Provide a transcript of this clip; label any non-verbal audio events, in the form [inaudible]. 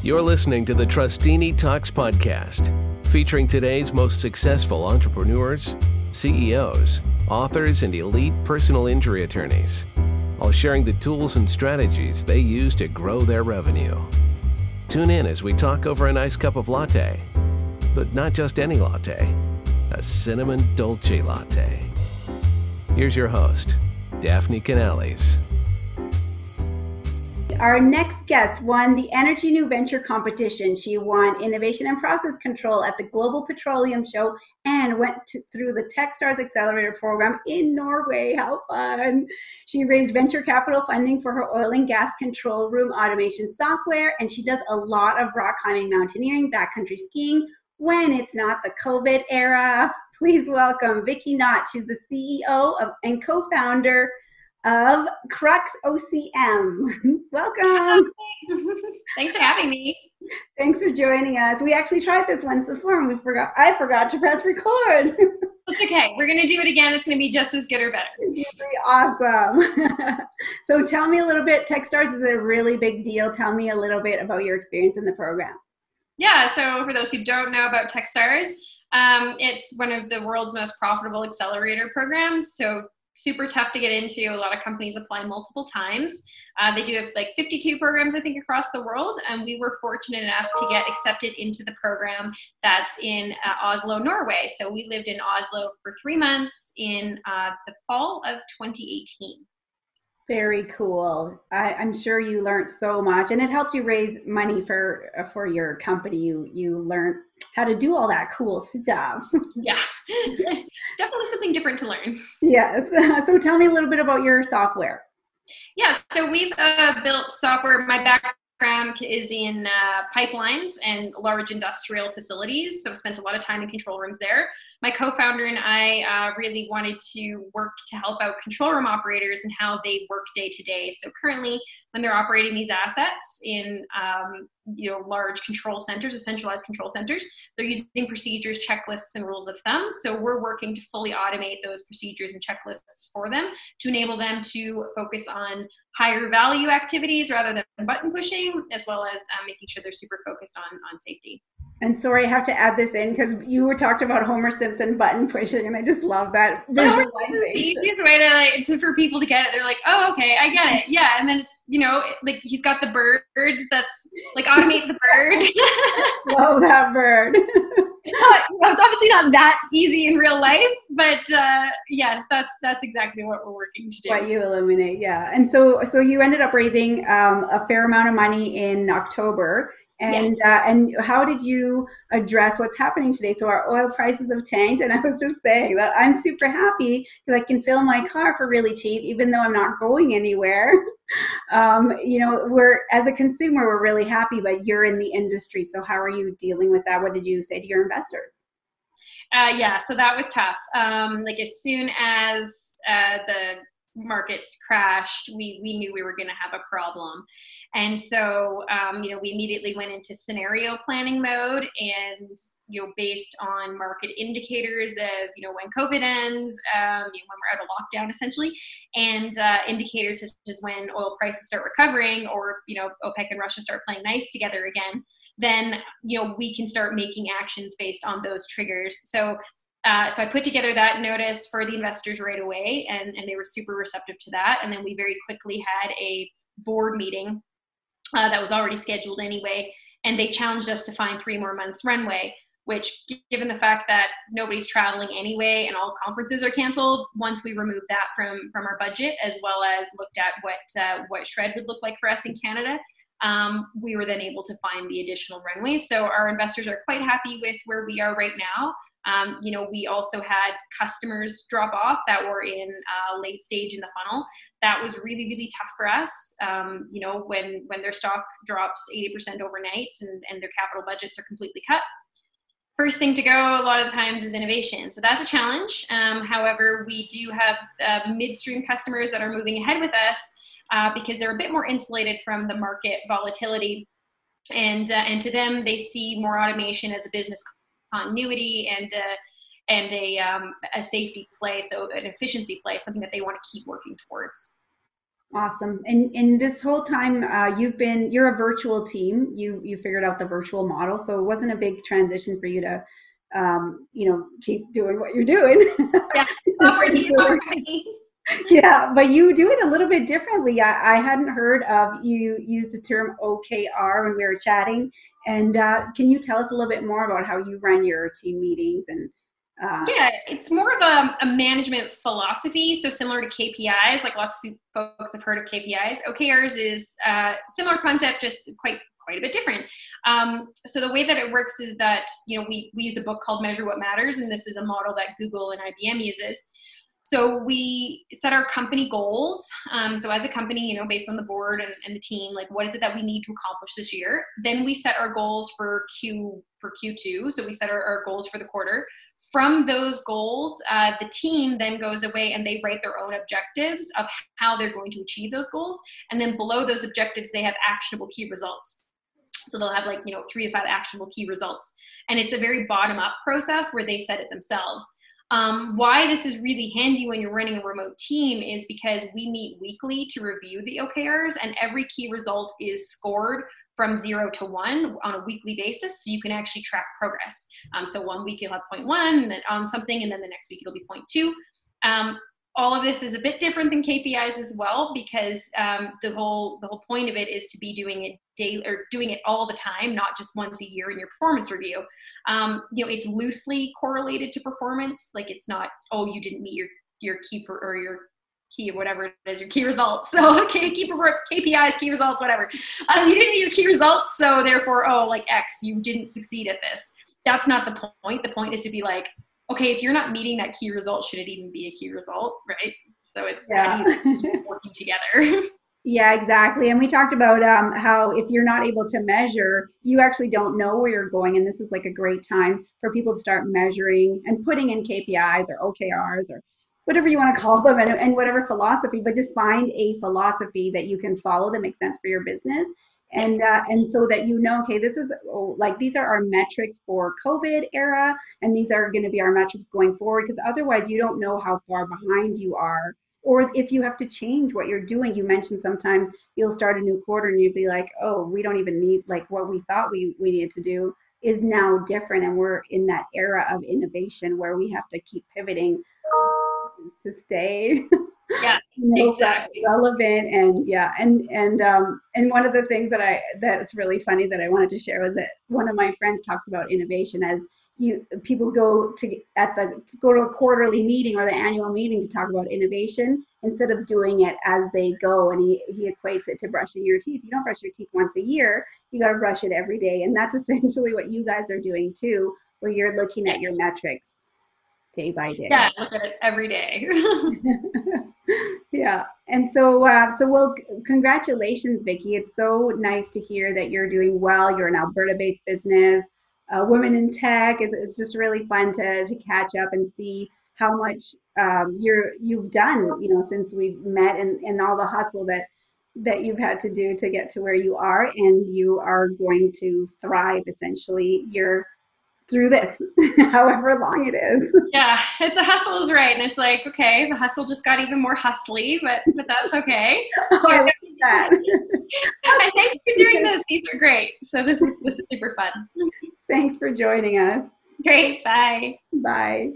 You're listening to the Trustini Talks podcast, featuring today's most successful entrepreneurs, CEOs, authors, and elite personal injury attorneys, all sharing the tools and strategies they use to grow their revenue. Tune in as we talk over a nice cup of latte, but not just any latte, a cinnamon dolce latte. Here's your host, Daphne Canales. Our next guest won the Energy New Venture competition. She won Innovation and Process Control at the Global Petroleum Show and went to, through the Techstars Accelerator program in Norway. How fun! She raised venture capital funding for her oil and gas control room automation software, and she does a lot of rock climbing, mountaineering, backcountry skiing when it's not the COVID era. Please welcome Vicki Knott. She's the CEO of and co-founder of Crux OCM. [laughs] Welcome. [laughs] Thanks for having me. Thanks for joining us. We actually tried this once before and we forgot I forgot to press record. [laughs] It's okay. We're going to do it again. It's going to be just as good or better. It's be awesome. so tell me a little bit Techstars is a really big deal. Tell me a little bit about your experience in the program. Yeah, so for those who don't know about Techstars, um, it's one of the world's most profitable accelerator programs. So super tough to get into. A lot of companies apply multiple times. Uh, they do have like 52 programs, I think, across the world. And we were fortunate enough to get accepted into the program that's in uh, Oslo, Norway. So we lived in Oslo for three months in uh, the fall of 2018. Very cool. I, am sure you learned so much, and it helped you raise money for for your company. You you learned how to do all that cool stuff. [laughs] Yeah, [laughs] definitely something different to learn. Yes. [laughs] So tell me a little bit about your software. Yeah, so we've uh, built software. My background is in uh, pipelines and large industrial facilities, so I've spent a lot of time in control rooms there my co-founder and I uh, really wanted to work to help out control room operators and how they work day to day. So currently, when they're operating these assets in um, you know large control centers or centralized control centers, they're using procedures, checklists, and rules of thumb. So we're working to fully automate those procedures and checklists for them to enable them to focus on higher value activities rather than button pushing, as well as um, making sure they're super focused on on safety. And sorry, I have to add this in because you were talked about Homer Simpson button pushing, and I just love that visualization. the easiest way to, like, to for people to get it. They're like, "Oh, okay, I get it." Yeah, and then it's you know like he's got the bird that's like automate the bird. [laughs] love that bird. [laughs] it's obviously not that easy in real life, but uh, yes, that's that's exactly what we're working to do. What you eliminate, yeah. And so so you ended up raising um, a fair amount of money in October and yes. uh, and how did you address what's happening today? So our oil prices have tanked, and I was just saying that I'm super happy because I can fill my car for really cheap, even though I'm not going anywhere. [laughs] Um, you know, we're as a consumer, we're really happy, but you're in the industry, so how are you dealing with that? What did you say to your investors? Uh, yeah, so that was tough. Um, like as soon as uh, the markets crashed, we we knew we were going to have a problem. And so, um, you know, we immediately went into scenario planning mode and, you know, based on market indicators of, you know, when COVID ends, um, you know, when we're out of lockdown essentially, and uh, indicators such as when oil prices start recovering or, you know, OPEC and Russia start playing nice together again, then, you know, we can start making actions based on those triggers. So, uh, so I put together that notice for the investors right away, and, and they were super receptive to that. And then we very quickly had a board meeting uh, that was already scheduled anyway. And they challenged us to find three more months runway, which, given the fact that nobody's traveling anyway and all conferences are canceled, once we removed that from from our budget, as well as looked at what uh, what SR&ED would look like for us in Canada, um, we were then able to find the additional runway. So our investors are quite happy with where we are right now. Um, you know, we also had customers drop off that were in uh, late stage in the funnel. That was really, really tough for us. Um, you know, when when their stock drops 80% overnight and, and their capital budgets are completely cut. First thing to go a lot of times is innovation. So that's a challenge. Um, however, we do have uh, midstream customers that are moving ahead with us uh, because they're a bit more insulated from the market volatility and uh, and to them they see more automation as a business continuity and a, and a, um, a safety play, so an efficiency play, something that they want to keep working towards. Awesome. And and this whole time uh, you've been you're a virtual team. You you figured out the virtual model, so it wasn't a big transition for you to um, you know keep doing what you're doing. Yeah. [laughs] yeah, but you do it a little bit differently. I, I hadn't heard of you use the term OKR when we were chatting. And uh, can you tell us a little bit more about how you run your team meetings and uh, yeah, it's more of a, a, management philosophy. So similar to KPIs, like lots of folks have heard of KPIs. OKRs is a uh, similar concept, just quite quite a bit different. Um, so the way that it works is that you know we we used a book called Measure What Matters, and this is a model that Google and IBM uses. So we set our company goals. Um, so as a company, you know, based on the board and, and the team, like what is it that we need to accomplish this year? Then we set our goals for Q for Q2. So we set our, our goals for the quarter. From those goals, uh, the team then goes away and they write their own objectives of how they're going to achieve those goals. And then below those objectives, they have actionable key results. So they'll have like, you know, three to five actionable key results. And it's a very bottom up process where they set it themselves. Um, why this is really handy when you're running a remote team is because we meet weekly to review the OKRs, and every key result is scored from zero to one on a weekly basis, so you can actually track progress. Um, so one week you'll have point one, and then on something, and then the next week it'll be point two. Um, all of this is a bit different than KPIs as well because um, the whole the whole point of it is to be doing it daily or doing it all the time, not just once a year in your performance review. Um, you know, it's loosely correlated to performance. Like it's not, oh, you didn't meet your your key or your key whatever it is your key results [laughs] so okay kpis key results whatever um, you didn't meet your key results so therefore oh like x you didn't succeed at this that's not the point the point is to be like okay, if you're not meeting that key result, should it even be a key result, right? So it's yeah. [laughs] working together. [laughs] Yeah, exactly. And we talked about um, how if you're not able to measure, you actually don't know where you're going. And this is like a great time for people to start measuring and putting in KPIs or OKRs or whatever you want to call them and, and whatever philosophy, but just find a philosophy that you can follow that makes sense for your business and uh, and so that you know okay this is oh, like these are our metrics for covid era and these are going to be our metrics going forward because otherwise you don't know how far behind you are. Or if you have to change what you're doing you mentioned sometimes you'll start a new quarter and you'll be like oh we don't even need like what we thought we, we needed to do is now different and we're in that era of innovation where we have to keep pivoting to stay [laughs] yeah [laughs] you exactly. relevant and yeah and and um and one of the things that i that's really funny that i wanted to share was that one of my friends talks about innovation as you people go to at the to go to a quarterly meeting or the annual meeting to talk about innovation instead of doing it as they go and he he equates it to brushing your teeth you don't brush your teeth once a year you got to brush it every day and that's [laughs] essentially what you guys are doing too where you're looking at your metrics day by day. Yeah, look at it every day. [laughs] yeah, and so uh, so well, congratulations, Vicki. It's so nice to hear that you're doing well. You're an Alberta-based business, uh, women in tech. It's, it's just really fun to to catch up and see how much um, you're you've done. You know, since we've met and and all the hustle that that you've had to do to get to where you are and you are going to thrive essentially you're through this, [laughs] however long it is. Yeah, it's a hustle is right. And it's like, okay, the hustle just got even more hustly, but but that's okay. [laughs] oh, I like that. [laughs] and thanks for doing this. These are great. So this is this is super fun. Thanks for joining us. Great. Bye. Bye.